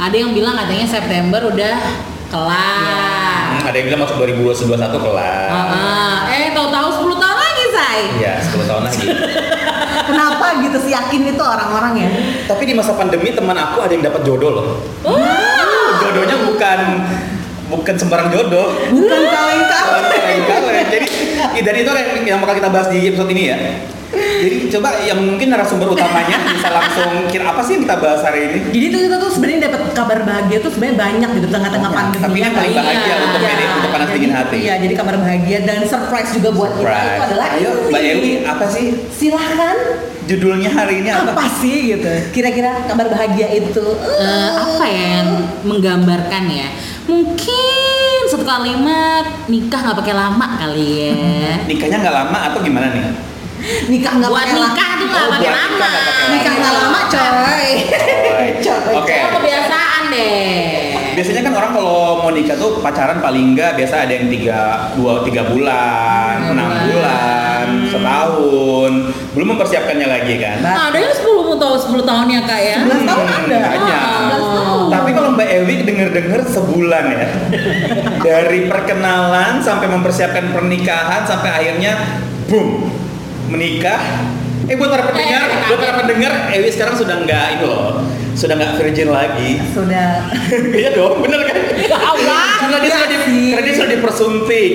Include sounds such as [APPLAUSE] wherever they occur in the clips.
Ada yang bilang katanya September udah kelar. Hmm, ada yang bilang masuk 2021 kelar. Ah. eh tahu-tahu 10 tahun lagi, say. Iya, 10 tahun lagi. [LAUGHS] Kenapa gitu sih yakin itu orang-orang ya? Tapi di masa pandemi teman aku ada yang dapat jodoh loh. Jodohnya bukan bukan sembarang jodoh. Bukan kaleng-kaleng. Kaleng-kaleng. Jadi dan itu yang, yang bakal kita bahas di episode ini ya. Jadi coba yang mungkin narasumber utamanya bisa langsung kira apa sih yang kita bahas hari ini? Jadi tuh kita tuh sebenarnya dapat kabar bahagia tuh sebenarnya banyak gitu tengah-tengah Banyak. pandemi. Tapi yang paling Iya, bahagia untuk iya. ini, untuk panas dingin hati. Iya, jadi kabar bahagia dan surprise juga buat kita itu Surprise. adalah Ayo, ini. Mbak Ewi, apa sih Silahkan judulnya hari ini apa? apa sih gitu? Kira-kira kabar bahagia itu Eh, apa ya yang menggambarkan ya? Mungkin satu kalimat nikah nggak pakai lama kali ya. Nikahnya nggak lama atau gimana nih? Nikah nggak Buat pakai lama. nikah tuh nggak Oh, pakai buat lama. nikah nggak pakai lama. Nikah nggak lama coy. [LAUGHS] Coy. Oke. Oh, kebiasaan deh. Biasanya kan orang kalau mau nikah tuh pacaran paling enggak biasa ada yang tiga dua tiga bulan, Tiga enam bulan. bulan, setahun, belum mempersiapkannya lagi kan. Nah, ada yang 10 tahun 10 tahun ya kak ya. 11 tahun ada. banyak. 11 tahun. Tapi kalau Mbak Ewi denger-denger sebulan ya, [LAUGHS] dari perkenalan sampai mempersiapkan pernikahan sampai akhirnya boom menikah. Eh buat para pendengar, Eh, buat para pendengar, Ewi sekarang sudah nggak itu loh, sudah nggak virgin lagi. Sudah [LAUGHS] Iya dong, bener kan? Allah. Karena dia sudah di, karena dia sudah dipersunting.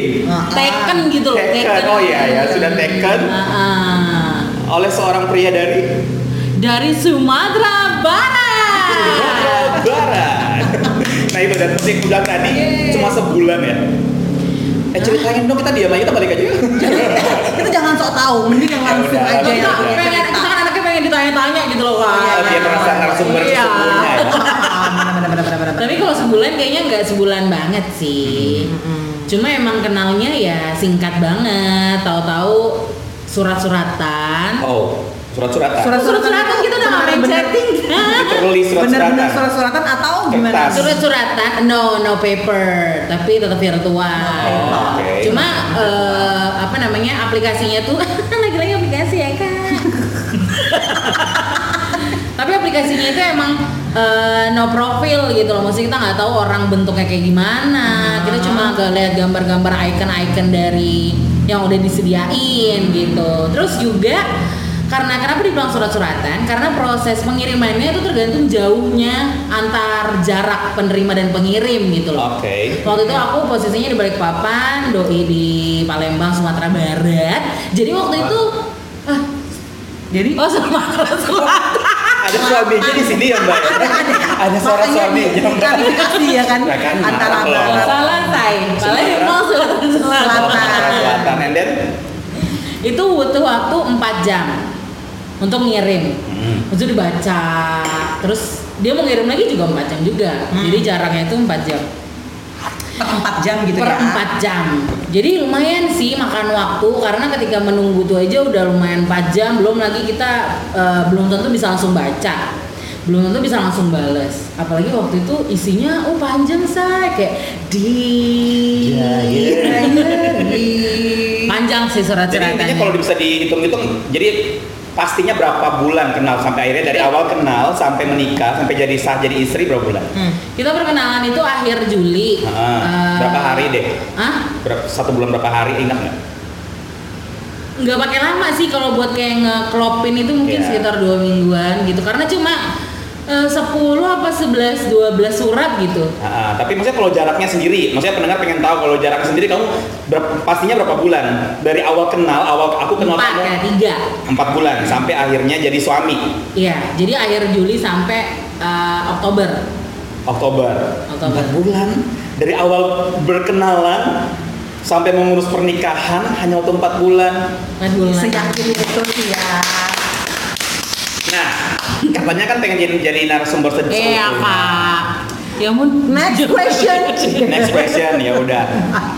Taken gitu loh, Taken, oh iya ya, sudah taken Ah, ah. oleh seorang pria dari Dari Sumatera Barat. Sumatera Barat. nah itu dan aku bilang tadi, cuma sebulan ya. Eh ceritain dong kita diam aja kita balik aja. kita [LAUGHS] jangan sok tahu, mending yang langsung Ya udah. aja Kita yang punya pengen, kita kan anaknya pengen ditanya-tanya gitu loh. Oh, dia merasa narasumber Iya. ya. [LAUGHS] Tapi kalau sebulan kayaknya nggak sebulan banget sih. Cuma emang kenalnya ya singkat banget. Tahu-tahu surat-suratan. Oh, surat-suratan. Surat-suratan Bener-bener. chatting? Tertulis Bener-bener surat-suratan. surat-suratan atau gimana? Kertas. Surat-suratan, no, no paper, tapi tetap virtual. Oh, oke. Cuma eh, apa namanya aplikasinya tuh [LAUGHS] lagi-lagi aplikasi ya kan. [LAUGHS] tapi aplikasinya itu emang eh, no profil gitu loh. Maksudnya kita nggak tahu orang bentuknya kayak gimana. Kita cuma nggak lihat gambar-gambar icon-icon dari yang udah disediain gitu. Terus juga karena kenapa dibilang surat-suratan? Karena proses pengirimannya itu tergantung jauhnya antar jarak penerima dan pengirim gitu loh. Oke. Waktu itu aku posisinya di Balikpapan, doi di Palembang, Sumatera Barat. Jadi waktu itu ah, Jadi oh Sumatera Selatan. Ada suaminya di sini ya Mbak. Ada suara suaminya Mbak. klarifikasi ya kan Ya kan, antara Salah say. Palembang, Sumatera Selatan. Selatan. And then Itu butuh waktu 4 jam untuk ngirim. Hmm. Itu dibaca. Terus dia mau ngirim lagi juga 4 jam juga. Jadi jaraknya itu 4 jam. per 4 jam gitu per ya. 4 jam. Jadi lumayan sih makan waktu karena ketika menunggu itu aja udah lumayan 4 jam, belum lagi kita eh, belum tentu bisa langsung baca. Belum tentu bisa langsung bales. Apalagi waktu itu isinya oh panjang say kayak di Ya, ya. Panjang sih Jadi intinya kalau bisa dihitung-hitung, jadi pastinya berapa bulan kenal sampai akhirnya dari awal kenal sampai menikah sampai jadi sah jadi istri berapa bulan? Hmm. Kita perkenalan itu akhir Juli. Ah, Eh, berapa hari deh? Hah? Berapa, satu bulan berapa hari ingat nggak? nggak pakai lama sih kalau buat kayak ngeklopin itu mungkin Iya. sekitar dua mingguan gitu karena cuma eh, 10 apa 11 12 surat gitu Ah, tapi maksudnya kalau jaraknya sendiri, maksudnya pendengar pengen tahu kalau jaraknya sendiri kamu ber- pastinya berapa bulan dari awal kenal, awal aku kenal empat kamu ya tiga empat bulan sampai akhirnya jadi suami iya jadi akhir Juli sampai eh, Oktober Oktober. Oktober. Empat bulan dari awal berkenalan sampai mengurus pernikahan hanya waktu empat bulan. empat bulan Seyakin itu sih ya. Nah, katanya kan pengen jadi jadi narasumber se- iya kak ya ampun Next question. [LAUGHS] Next question ya udah.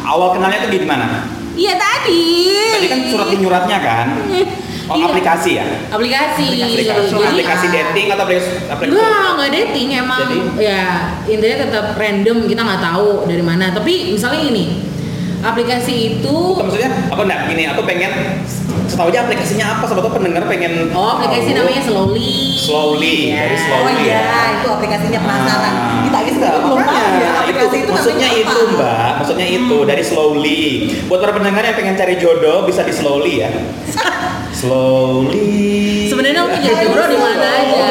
Awal kenalnya tuh gimana? iya tadi Tadi kan surat menyuratnya kan? [LAUGHS] Oh, Iya. aplikasi ya? aplikasi Aplikasi, Jadi- aplikasi dating atau aplikasi, aplikasi Enggak, enggak dating emang Jadi? ya intinya tetap random kita nggak tahu dari mana. Tapi misalnya ini aplikasi itu Bukan, maksudnya aku enggak gini, aku pengen setahu aja aplikasinya apa, sobat tuh pendengar pengen oh aplikasi tahu. namanya Slowly Slowly, Ya. dari Oh Slowly. iya, ya. itu aplikasinya penasaran. Ah. Kita Enggak, sebetulnya belum tahu ya aplikasi itu, itu maksudnya itu apa. mbak maksudnya itu dari slowly buat para pendengar yang pengen cari jodoh bisa di slowly ya [LAUGHS] slowly sebenarnya mau cari jodoh di mana aja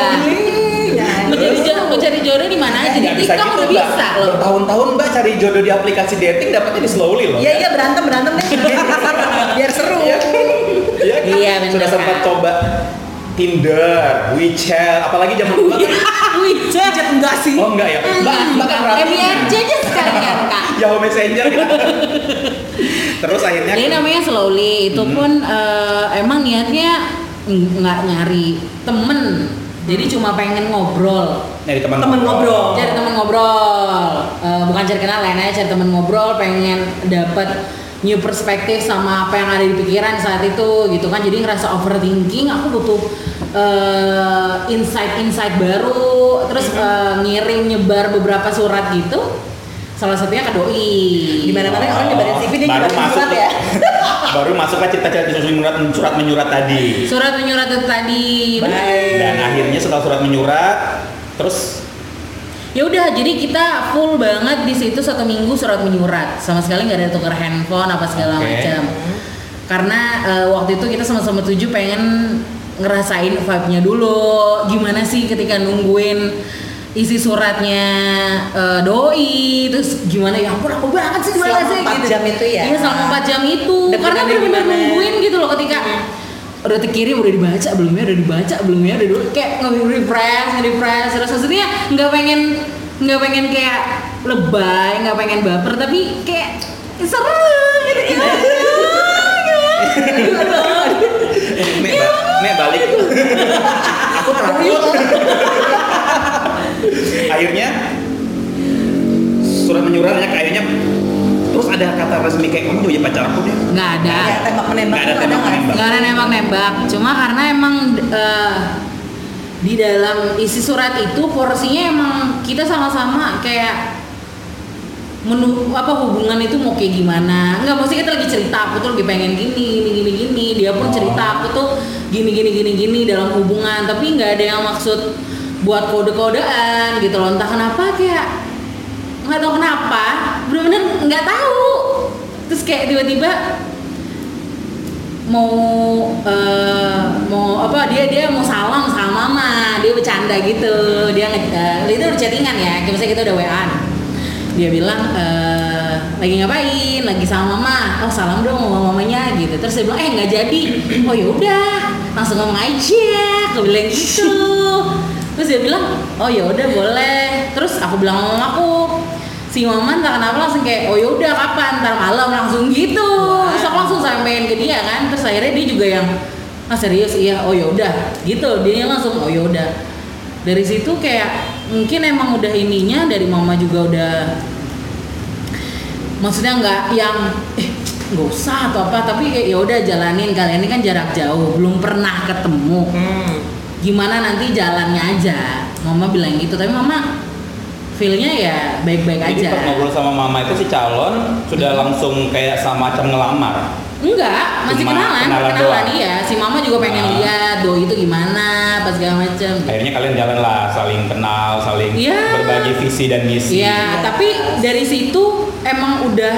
mau cari jodoh mau cari jodoh di mana aja di TikTok gitu, udah Mbak. bisa loh bertahun-tahun mbak cari jodoh di aplikasi dating dapatnya di slowly loh Iya iya berantem berantem deh. [LAUGHS] Biar seru. Iya. Iya kan? Iya, sudah sempat coba Tinder, WeChat, apalagi zaman dulu kan [LAUGHS] WeChat Chat enggak sih? Oh enggak ya, mbak, mbak kan rapi. MIRC aja sekalian kak [LAUGHS] Yahoo Messenger gitu. Terus akhirnya Ini namanya slowly, itu Hmm. pun eh, emang niatnya ng- nggak nyari temen, jadi cuma pengen ngobrol, dari teman Teman ngobrol. cari temen ngobrol, Eh, bukan cari kenalan ya, cari temen ngobrol, pengen dapat new perspektif sama apa yang ada di pikiran saat itu gitu kan, jadi ngerasa overthinking, aku butuh eh, insight-insight baru, terus eh, ngirim nyebar beberapa surat gitu, salah satunya ke doi. Di mana-mana orang nyebarin CV dia Baru nyebarin masuk surat tuh. ya. [LAUGHS] Baru masuk kan cerita-cerita surat menyurat, surat menyurat tadi. Surat menyurat itu tadi. Baik. Dan akhirnya setelah surat menyurat, terus Ya udah, jadi kita full banget di situ satu minggu surat menyurat, sama sekali nggak ada tukar handphone apa segala Oke. macam. Karena eh, waktu itu kita sama-sama tujuh pengen ngerasain vibe-nya dulu, gimana sih ketika nungguin isi suratnya eh, doi, terus gimana ya ampun aku banget sih gimana Selama sih empat gitu. jam itu ya? Iya selama 4 jam itu, Deg-degannya karena benar-benar gimana? nungguin gitu loh ketika udah terkirim udah dibaca belumnya udah dibaca belumnya udah dulu kayak nge refresh nge refresh terus maksudnya nggak pengen nggak pengen kayak lebay nggak pengen baper tapi kayak seru gitu [LAUGHS] Nek, ba Nek balik. [LAUGHS] Aku takut. Akhirnya surat menyuratnya akhirnya terus ada kata resmi kayak kamu jadi pacar aku deh. nggak ada Ya, tembak menembak Nggak ada tembak nggak? menembak. nggak ada nembak nembak cuma karena emang eh, di dalam isi surat itu porsinya emang kita sama-sama kayak menu apa hubungan itu mau kayak gimana nggak mesti kita lagi cerita aku tuh lagi pengen gini gini gini gini dia pun Oh. cerita aku tuh gini gini gini gini dalam hubungan tapi nggak ada yang maksud buat kode-kodean gitu loh. Entah kenapa kayak nggak tahu kenapa bener-bener nggak tahu. Terus kayak tiba-tiba mau eh, mau apa dia dia mau salam sama mama. Dia bercanda gitu. Dia eh, itu udah chattingan ya. Kayak misalnya kita udah wa dia bilang eh, lagi ngapain? Lagi sama mama. Oh salam dong sama mamanya gitu. Terus dia bilang eh nggak jadi. [CLEARS THROAT] Oh yaudah langsung ngomong aja. Aku bilang gitu terus dia bilang oh yaudah boleh. Terus aku bilang sama mamaku si mama entah kenapa langsung kayak oh yaudah kapan? Ntar malam langsung gitu. Terus aku langsung sampein ke dia kan. Terus akhirnya dia juga yang ah serius? Iya. Oh yaudah gitu. Dia langsung oh yaudah dari situ kayak mungkin emang udah ininya dari mama juga udah maksudnya nggak yang eh nggak usah atau apa tapi kayak ya udah jalanin. Kalian ini kan jarak jauh belum pernah ketemu. Hmm. Gimana nanti jalannya aja mama bilang gitu tapi mama feelnya ya baik-baik Jadi aja pas ngobrol sama mama itu si calon sudah langsung kayak semacam ngelamar. enggak masih Cuma kenalan kenalan kenalan doang. iya si mama juga pengen Ah. lihat doi itu gimana apa segala macam Akhirnya kalian jalan lah, saling kenal, saling Iya. berbagi visi dan misi. Iya, tapi dari situ emang udah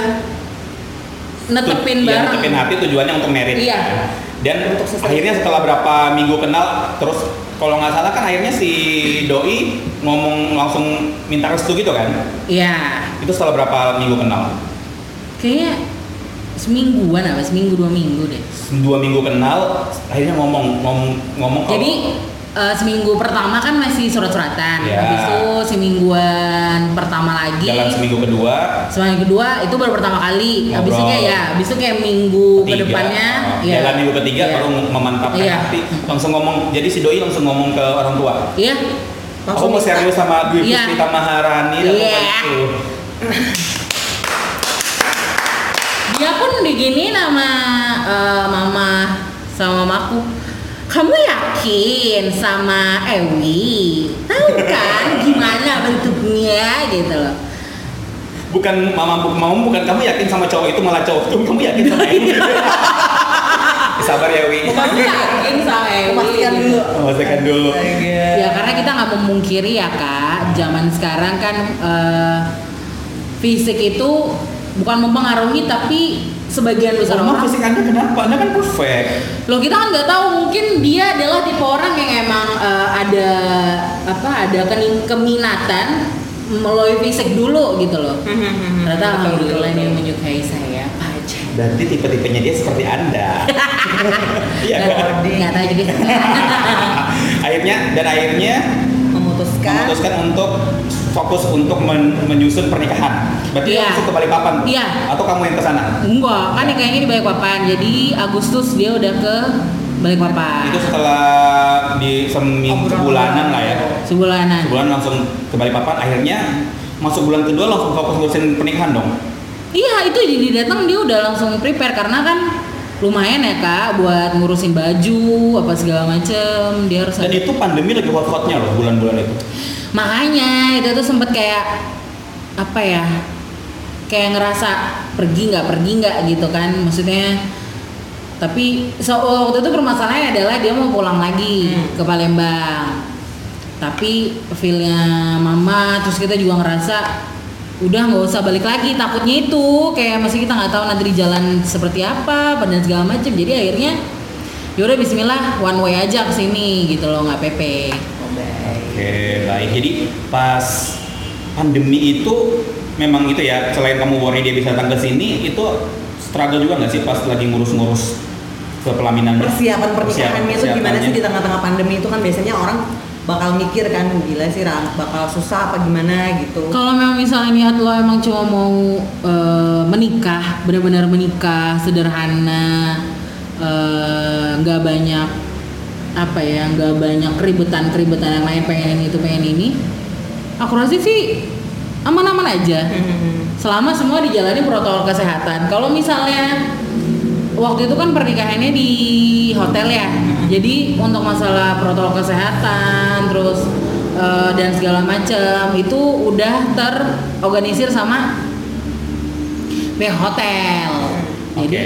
netepin Iya, bareng. netepin hati tujuannya untuk merit. Iya. Dan Untuk akhirnya setelah berapa minggu kenal, terus kalau nggak salah kan akhirnya si doi ngomong langsung minta restu gitu kan? Iya, Itu setelah berapa minggu kenal? kayaknya semingguan apa seminggu dua minggu deh. Dua minggu kenal, akhirnya ngomong ngomong ngomong Jadi eh, seminggu pertama kan masih surat-suratan, Iya. habis itu semingguan pertama lagi. jalan seminggu kedua, Seminggu kedua itu baru pertama kali. Habis itu Ngobrol. kayak ya, habis itu kayak minggu ketiga, ke depannya. oh, ya. jalan minggu ketiga Iya. baru memantapkan Iya. hati, langsung ngomong. Jadi si doi langsung ngomong ke orang tua. Iya. Aku mau serius sama Dwi Iya. Puspita Maharani dan Iya. apa itu. Dia pun digini nama eh, mama sama mamaku. Kamu yakin sama Ewi? Tahu kan gimana bentuknya gitu loh. bukan mama bu- mama bukan kamu yakin sama cowok itu malah cowok itu kamu yakin sama Ewi. [LAUGHS] Sabar ya Wi. Yakin sama Ewi. Memastikan gitu. dulu. Memastikan dulu. Ya karena kita nggak memungkiri ya kak, zaman sekarang kan eh, fisik itu bukan mempengaruhi tapi sebagian besar orang fisik anda kenapa? Anda kan perfect. Loh kita kan nggak tahu mungkin dia adalah tipe orang yang emang eh, ada apa ada kening- keminatan melalui fisik dulu gitu loh. Ternyata alhamdulillah dia menyukai saya aja. Berarti tipe-tipenya dia seperti anda. [LAUGHS] Iya kan? Nggak tahu jadi. [LAUGHS] akhirnya dan akhirnya Memutuskan. memutuskan untuk fokus untuk men- menyusun pernikahan. Berarti Iya. langsung ke Balikpapan? Iya. Atau kamu yang ke sana? Enggak, kan kayaknya di Balikpapan. Jadi Agustus dia udah ke Balikpapan. Itu setelah di seminggu sebulanan lah ya. Sebulanan. Sebulan langsung ke Balikpapan. Akhirnya masuk bulan kedua langsung fokus ngurusin pernikahan dong. Iya itu jadi datang dia udah langsung prepare karena kan lumayan ya kak buat ngurusin baju apa segala macem dia harus Dan itu pandemi lagi hot-hotnya loh bulan-bulan itu. makanya itu tuh sempet kayak apa ya kayak ngerasa pergi nggak pergi nggak gitu kan maksudnya tapi so, waktu itu permasalahannya adalah dia mau pulang lagi Hmm. ke Palembang tapi feelnya mama terus kita juga ngerasa udah nggak usah balik lagi takutnya itu kayak masih kita nggak tahu nanti di jalan seperti apa dan segala macam jadi akhirnya yaudah Bismillah one way aja ke sini gitu loh nggak PP Oh, baik. Oke, baik. Jadi pas pandemi itu memang itu ya, selain kamu worry dia bisa datang ke sini, itu struggle juga nggak sih pas lagi ngurus-ngurus ke pelaminan? Persiapan pernikahannya itu gimana sih di tengah-tengah pandemi itu kan biasanya orang bakal mikir kan gila sih bakal susah apa gimana gitu. Kalau memang misalnya niat lo emang cuma mau eh, menikah, benar-benar menikah, sederhana, eh, nggak banyak apa ya, nggak banyak keribetan-keribetan yang lain pengen ini itu pengen ini, aku rasa sih aman-aman aja. [LAUGHS] Selama semua dijalani protokol kesehatan. Kalau misalnya waktu itu kan pernikahannya di hotel ya. Jadi untuk masalah protokol kesehatan terus eh, dan segala macam itu udah terorganisir sama pihak hotel. Oke. Jadi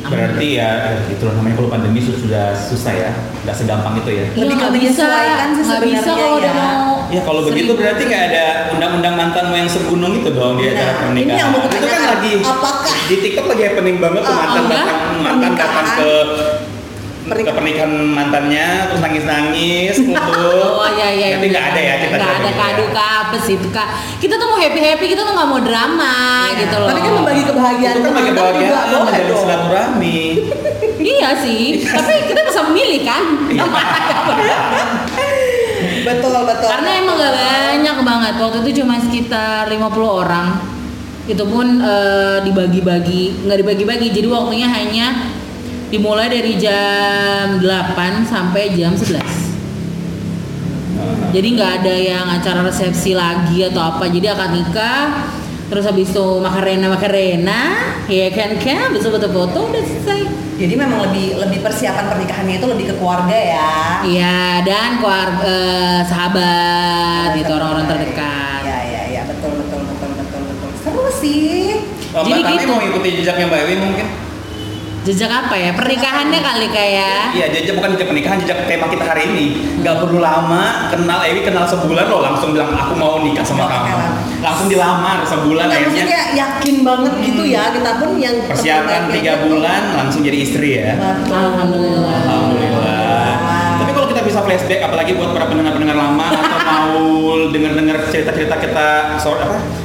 Berarti ya itu loh namanya kalau pandemi su- sudah susah ya, nggak segampang itu ya. Lebih ya, ke nggak bisa, nggak bisa sebenarnya kalau udah ya. mau. Ya kalau begitu seribu. berarti kayak ada undang-undang mantanmu yang segunung itu dong di acara Nah, pernikahan. ini yang mau itu kan lagi Apakah di TikTok lagi happening banget tuh mantan datang mantan datang ke Pernik- ke pernikahan mantannya terus nangis-nangis [LAUGHS] putus. Oh iya iya. Tapi nggak ada ya kita Nggak ada kado kak apa sih itu kak. Kita tuh mau happy happy kita tuh nggak mau drama Iya. gitu loh. Tapi kan membagi kebahagiaan Itu kan bagi mantan bahagia juga boleh menjadi dong. silaturahmi. [LAUGHS] Iya sih. Tapi kita bisa memilih kan. Iya. [LAUGHS] Betul betul. Karena emang gak banyak banget. Waktu itu cuma sekitar 50 orang. Itu pun eh, dibagi-bagi, nggak dibagi-bagi. Jadi waktunya hanya dimulai dari jam 8 sampai jam 11. Jadi nggak ada yang acara resepsi lagi atau apa. Jadi akad nikah, terus habis itu makan rena makan rena, ya kan kan, habis itu foto-foto udah selesai. Jadi memang lebih lebih persiapan pernikahannya itu lebih ke keluarga ya. Iya dan keluarga eh, sahabat gitu orang-orang terdekat. Iya iya iya betul betul betul betul betul. Seru sih. Oh, Jadi Mbak Tami gitu. mau ikuti jejaknya Mbak Ewi mungkin? Jejak apa ya? Pernikahannya kali kayak. Iya, jejak bukan jejak pernikahan, jejak tema kita hari ini. Gak perlu lama, kenal Ewi kenal sebulan loh langsung bilang aku mau nikah sama kamu. kenalan. Langsung dilamar sebulan Nah, akhirnya yakin banget gitu ya kita pun yang persiapan tiga gitu. bulan langsung jadi istri ya. Betul. Alhamdulillah. Alhamdulillah. Tapi kalau kita bisa flashback, apalagi buat para pendengar-pendengar lama atau [LAUGHS] mau denger-denger cerita-cerita kita, sorry apa?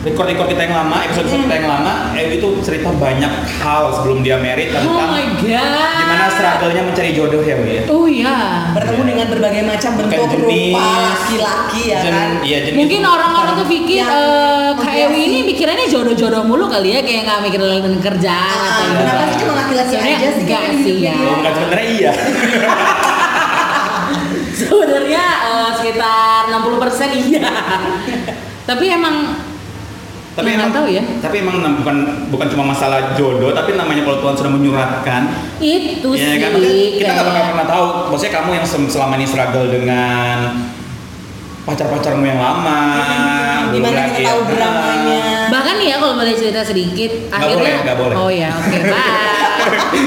Record-record kita yang lama, episode kita yang lama, Ewi itu cerita banyak hal sebelum dia married Oh tentang my god. gimana struggle-nya mencari jodoh ya, Wi. Oh iya. Bertemu dengan berbagai macam bentuk Bukan jenis, rupa laki-laki ya jen- kan. Iya, jenis. Mungkin orang-orang tuh pikir Yang eh Kak menghiasi. Ewi ini pikirannya jodoh-jodoh mulu kali ya kayak nggak mikir tentang kerjaan Ah, atau kenapa gimana. sih cuma laki-laki aja sih enggak kayak sih gitu? ya. Oh, bukan sebenarnya iya. [LAUGHS] Sebenarnya eh, sekitar 60% iya. [LAUGHS] Tapi emang tapi Ya, emang tahu ya. Tapi emang bukan bukan cuma masalah jodoh, tapi namanya kalau Tuhan sudah menyuratkan, itu ya sih kan kita nggak bakal kayak- pernah tahu. Maksudnya kamu yang selama ini struggle dengan pacar-pacarmu yang lama. Gimana kita tahu ya. dramanya? Bahkan ya kalau boleh cerita sedikit, akhirnya boleh, nggak boleh. Oh ya, oke, [LAUGHS] bye.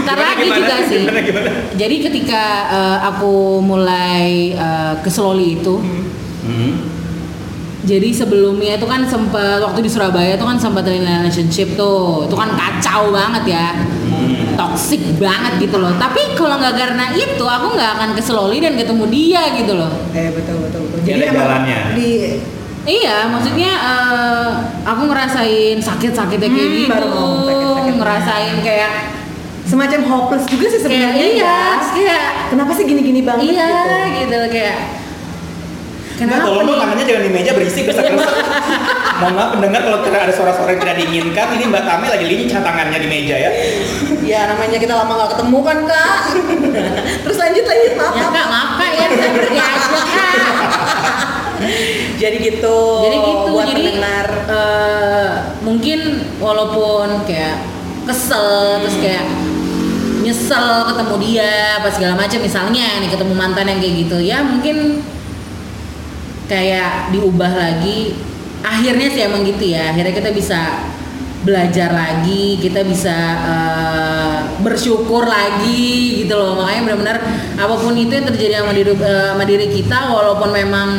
Ntar Gimana, lagi gimana? juga sih. Gimana, gimana? Jadi ketika eh, aku mulai eh, ke Slowly itu, Hmm. Jadi sebelumnya itu kan sempat waktu di Surabaya itu kan sempat relationship tuh, itu kan kacau banget ya, Hmm. toxic banget gitu loh. Tapi kalau nggak karena itu, aku nggak akan ke Slowly dan ketemu dia gitu loh. Eh betul betul betul. Dia ada emang jalannya. di Iya, maksudnya eh, aku ngerasain sakit-sakitnya kayak Hmm, gitu, baru ngomong sakit-sakit. ngerasain kayak semacam hopeless juga sih sebenarnya. iya, ya. kayak Kenapa sih gini-gini banget iya gitu? gitu kayak Kenapa? kenapa tolong dong tangannya jangan di meja berisik bisa kerusak. [LAUGHS] Mohon maaf pendengar kalau kira ada suara-suara yang tidak diinginkan, ini Mbak Tami lagi lincah tangannya di meja ya. Ya namanya kita lama gak ketemu kan kak. Terus lanjut lanjut maaf. Ya kak, maaf kak ya, aja kak. Jadi gitu. Jadi gitu, buat jadi pendengar. eh, mungkin walaupun kayak kesel terus kayak nyesel ketemu dia apa segala macam misalnya nih ketemu mantan yang kayak gitu ya mungkin kayak diubah lagi. Akhirnya sih emang gitu ya. Akhirnya kita bisa belajar lagi kita bisa eh, bersyukur lagi gitu loh. Makanya benar-benar apa pun itu yang terjadi sama diri eh, sama diri kita walaupun memang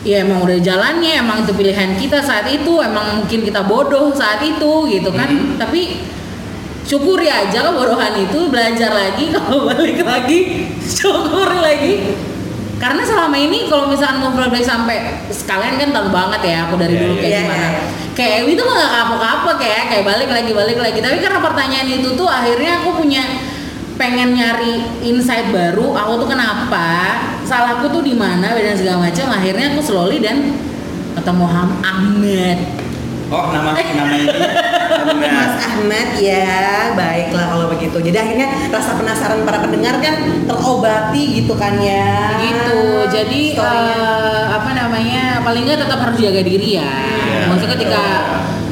ya emang udah jalannya emang itu pilihan kita saat itu emang mungkin kita bodoh saat itu gitu kan. Mhm. tapi syukuri aja kebodohan itu belajar lagi kalau balik lagi syukuri lagi karena selama ini kalau misalkan mau flashback sampai sekalian kan tahu banget ya aku dari Iya, dulu iya. kayak Iya, gimana iya, iya. kayak Ewi tuh nggak kapok-kapok kayak kayak balik lagi balik lagi tapi karena pertanyaan itu tuh akhirnya aku punya pengen nyari insight baru aku tuh kenapa salahku tuh di mana dan segala macam akhirnya aku slowly dan ketemu Ham Ahmed Oh nama nama ini. Mas Ahmad ya baiklah kalau begitu. Jadi akhirnya rasa penasaran para pendengar kan terobati gitu kan ya. gitu jadi eh, apa namanya paling nggak tetap harus jaga diri ya Iya. maksudnya ketika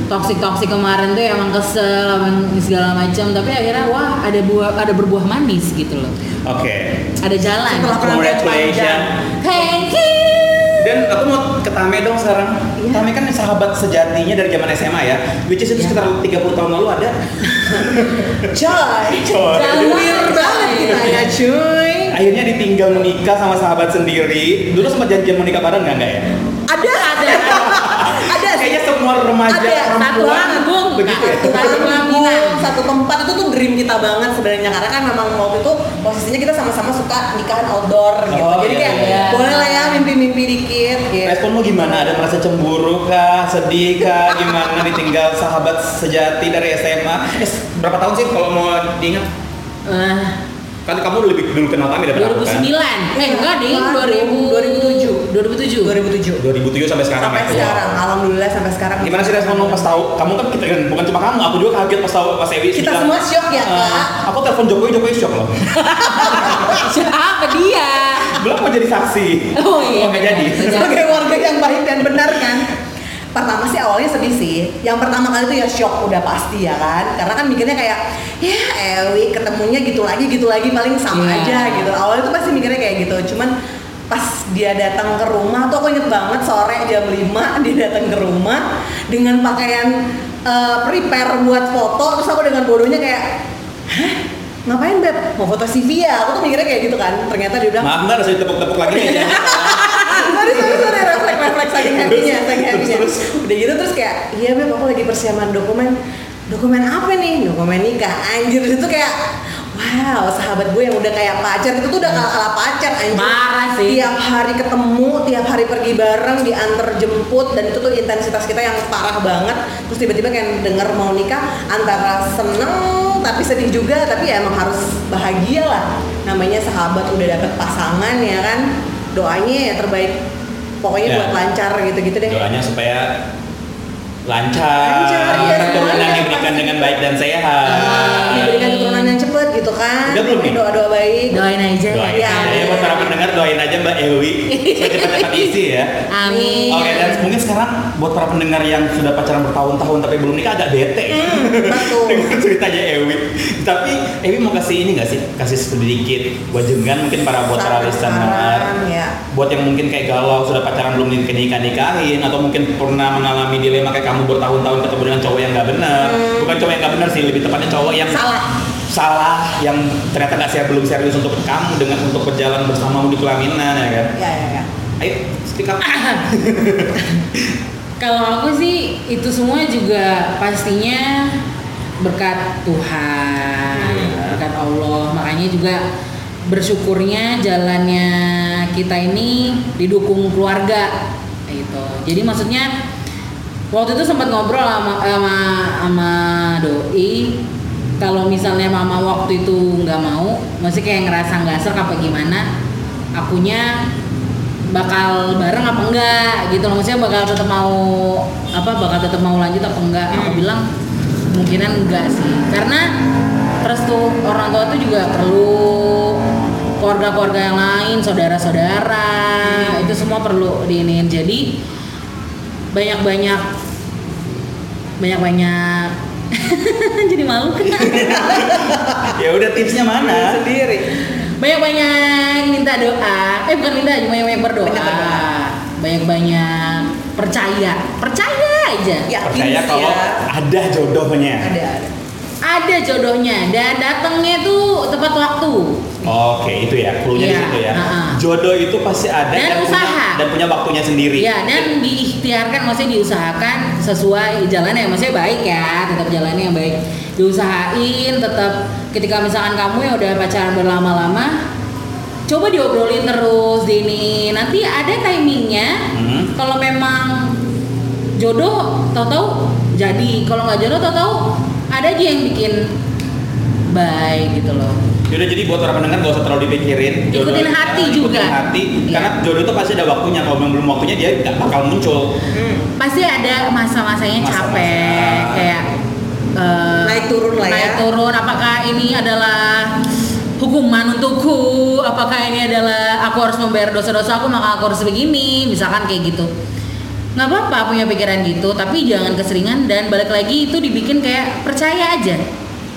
toksik toksik kemarin tuh emang kesel emang segala macam tapi akhirnya wah ada buah ada berbuah manis gitu loh Oke. ada jalan Congratulations. thank you Dan aku mau ke Tame dong sekarang. Iya. Tame kan sahabat sejatinya dari zaman SMA ya. Which is itu Iya. sekitar 30 tahun lalu ada. [LAUGHS] Coy. Coy. Weird banget kita ya cuy. Akhirnya ditinggal menikah sama sahabat sendiri. Dulu sempat janjian mau nikah bareng nggak nggak ya? Ada ada [LAUGHS] ada. Kayaknya semua remaja Ada, satu perempuan panggung, begitu ya. Satu [LAUGHS] panggung, satu tempat itu tuh dream kita banget sebenarnya karena kan memang waktu itu posisinya kita sama-sama suka nikahan outdoor gitu. Oh, Jadi iya, kayak iya. boleh lah ya mimpi-mimpi dikit gitu. Responmu gimana? Ada merasa cemburu kah? Sedih kah? Gimana ditinggal sahabat sejati dari SMA? Eh, berapa tahun sih kalau mau diingat? Eh, Kan kamu lebih dulu kenal kami daripada aku 2009 kan? eh enggak deh Enggak, 2000 2007 2007 2007 sampai sekarang sampai ya? sekarang alhamdulillah sampai sekarang Gimana sih responmu pas tahu? Kamu kan kita kan bukan cuma kamu, aku juga kaget pas tahu Mas Ewi kita bilang, semua shock ya "Eh, kak aku telepon Jokowi, Jokowi shock loh. [LAUGHS] siapa dia Belum mau jadi saksi. Oh, iya, nggak jadi. benar. sebagai warga yang baik dan benar kan pertama sih awalnya sedih sih yang pertama kali itu ya shock udah pasti ya kan karena kan mikirnya kayak ya Ewi ketemunya gitu lagi gitu lagi paling sama Iya. aja gitu awalnya tuh pasti mikirnya kayak gitu cuman pas dia datang ke rumah tuh aku inget banget sore jam 5 [LAUGHS] dia datang ke rumah dengan pakaian eh, prepare buat foto terus aku dengan bodohnya kayak hah? Ngapain beb? Mau foto CV ya? Aku tuh mikirnya kayak gitu kan. Ternyata dia bilang Maaf nggak harus ditepuk-tepuk lagi nih. [LAUGHS] sorry sorry sorry refleks refleks saking happynya saking happynya. udah gitu terus kayak iya beb aku lagi persiapan dokumen. Dokumen apa nih? Dokumen nikah. Anjir itu kayak wow sahabat gue yang udah kayak pacar itu tuh udah kalah kalah pacar anjir Parah sih. tiap hari ketemu tiap hari pergi bareng diantar jemput dan itu tuh intensitas kita yang parah banget. Terus tiba-tiba kayak denger mau nikah antara seneng tapi sedih juga tapi ya emang harus bahagia lah. Namanya sahabat udah dapet pasangan ya kan? Doanya ya terbaik. Pokoknya Ya. buat lancar gitu-gitu deh. Doanya supaya lancar, Lancar, iya, keturunan semuanya diberikan dengan baik dan sehat. diberikan keturunan yang cepet gitu kan Udah belum nih? doa-doa baik doain aja Doain Iya, aja ya buat para pendengar doain aja Mbak Ewi [LAUGHS] supaya cepat-cepat isi ya. amin Oke dan mungkin sekarang buat para pendengar yang sudah pacaran bertahun-tahun tapi belum nikah agak bete Hmm, betul. [LAUGHS] dengan ceritanya Ewi. Tapi Ewi mau kasih ini nggak sih? Kasih sedikit wajengan mungkin para buat para listener ya buat yang mungkin kayak galau sudah pacaran belum nikah nikahin atau mungkin pernah mengalami dilema kayak kamu bertahun-tahun ketemu dengan cowok yang nggak benar bukan cowok yang nggak benar sih lebih tepatnya cowok yang Salah. salah yang ternyata nggak siap belum serius untuk kamu dengan untuk berjalan bersamamu di pelaminan ya kan Ya ya ya. ayo speak up [COUGHS] Kalau aku sih itu semua juga pastinya berkat Tuhan, berkat Allah. Makanya juga bersyukurnya jalannya kita ini didukung keluarga gitu. Jadi maksudnya waktu itu sempat ngobrol sama sama, sama doi. Kalau misalnya mama waktu itu nggak mau, masih kayak ngerasa nggak serk apa gimana, akunya bakal bareng apa enggak gitu loh. Maksudnya bakal tetap mau apa bakal tetap mau lanjut apa enggak. Aku bilang kemungkinan enggak sih. Karena restu orang tua tuh juga perlu keluarga-keluarga yang lain saudara-saudara itu semua perlu diinin jadi banyak-banyak. Banyak-banyak. [LAUGHS] Jadi malu. [LAUGHS] Ya udah tipsnya mana? Sendiri. banyak-banyak. Minta doa. Eh bukan minta cuma banyak berdoa. Banyak berdoa. banyak-banyak percaya. Percaya aja. Ya, percaya kalau ya. ada jodohnya. Ada ada. Ada jodohnya dan datangnya tuh tepat waktu Oke, itu ya, clue-nya di Iya, situ ya. ha-ha. Jodoh itu pasti ada Dan punya, usaha. dan punya waktunya sendiri. ya dan diikhtiarkan maksudnya diusahakan sesuai jalan yang maksudnya baik ya tetap jalannya yang baik diusahain tetap ketika misalkan kamu yang udah pacaran berlama-lama coba diobrolin terus Dini nanti ada timingnya Hmm. kalau memang jodoh tahu-tahu jadi kalau nggak jodoh tahu-tahu ada aja yang bikin baik gitu loh. Yaudah jadi buat para pendengar gak usah terlalu dipikirin. Ikutin hati ikutin juga. hati. Iya. karena jodoh itu pasti ada waktunya. Kalau memang belum waktunya dia nggak bakal muncul. Pasti ada masa-masanya Masa-masa. capek kayak eh, Naik turun lah ya. naik turun. Apakah ini adalah hukuman untukku? Apakah ini adalah aku harus membayar dosa-dosa aku maka aku harus begini? Misalkan kayak gitu nggak apa-apa punya pikiran gitu tapi jangan keseringan dan balik lagi itu dibikin kayak percaya aja.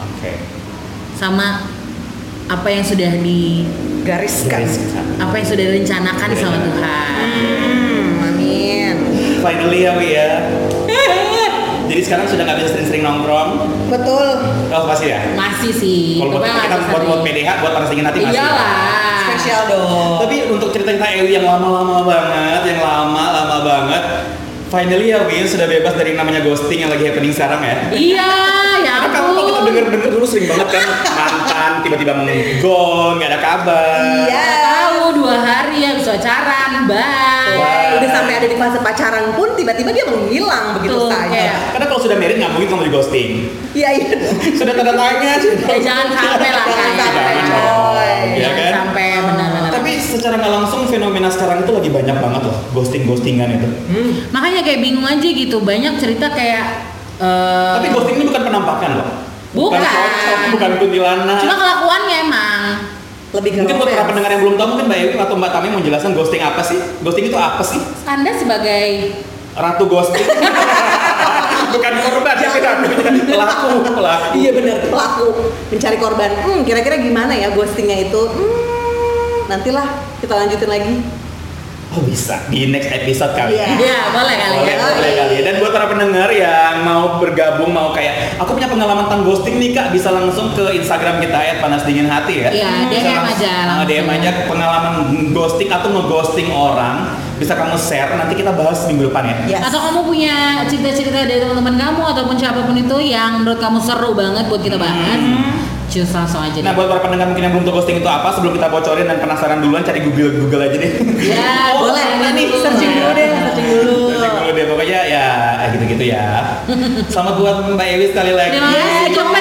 Oke. Sama apa yang sudah di Gariskan. apa yang sudah direncanakan sama Tuhan. Hmm, amin. finally ya Wi ya. [LAUGHS] Jadi sekarang sudah nggak bisa sering-sering nongkrong? Betul. oh pasti ya? Masih sih. Kalau buat kita masih buat buat sering. PDH buat panas dingin hati masih iyalah Spesial dong. Tapi untuk cerita-cerita Ewi yang lama-lama banget, yang lama-lama banget, finally ya Win sudah bebas dari namanya ghosting yang lagi happening sekarang ya. Iya, ya Karena kamu kalau kita denger-denger dulu sering banget kan mantan tiba-tiba menggong, nggak ada kabar. Iya. Dua hari ya bisa pacaran, bye. Wah. Udah sampai ada di fase pacaran pun tiba-tiba dia menghilang begitu Tuh, saja. kayak- Karena kalau sudah married nggak mungkin kamu di ghosting. Iya iya. Sudah tanda tanya [LAUGHS] sih. Ya jangan sampai lah Jangan sampai, ya kan? sampai benar-benar. Tapi secara nggak langsung fenomena sekarang itu lagi banyak banget loh ghosting-ghostingan itu. Hmm. Makanya kayak bingung aja gitu. Banyak cerita kayak eh, Tapi ghosting ini bukan penampakan loh. Bukan. sosok, bukan kuntilanak. cuma kelakuannya emang. Lebih ke Mungkin buat para romance. pendengar yang belum tahu mungkin Mbak Ewi atau Mbak Tami mau jelaskan ghosting apa sih? Ghosting itu apa sih? Anda sebagai Ratu ghosting. [LAUGHS] Bukan korban tapi ratunya pelaku, pelaku. Iya benar pelaku mencari korban. Hmm, kira-kira gimana ya ghostingnya itu? Hmm, nantilah kita lanjutin lagi. Oh bisa di next episode kali. Iya. Iya, boleh kali Boleh, ya. boleh kali ya. Dan buat para pendengar yang mau bergabung, mau kayak aku punya pengalaman tentang ghosting nih kak, bisa langsung ke Instagram kita ya panas dingin hati ya. Iya, Bisa DM langsung- aja uh, langsung. DM aja pengalaman ghosting atau ngeghosting orang, bisa kamu share. Nanti kita bahas minggu depan ya. Yes. Atau kamu punya cerita-cerita dari teman-teman kamu ataupun siapa pun itu yang menurut kamu seru banget buat kita bahas, cus langsung aja Nah deh. buat para pendengar mungkin yang belum tahu ghosting itu apa, sebelum kita bocorin dan penasaran duluan, cari Google Google aja deh. Ya, [LAUGHS] Oh, boleh, boleh nih, dulu. searching dulu deh, searching dulu. Searching dulu deh pokoknya ya eh, gitu-gitu ya. [LAUGHS] Selamat buat Mbak Ewi sekali lagi. Terima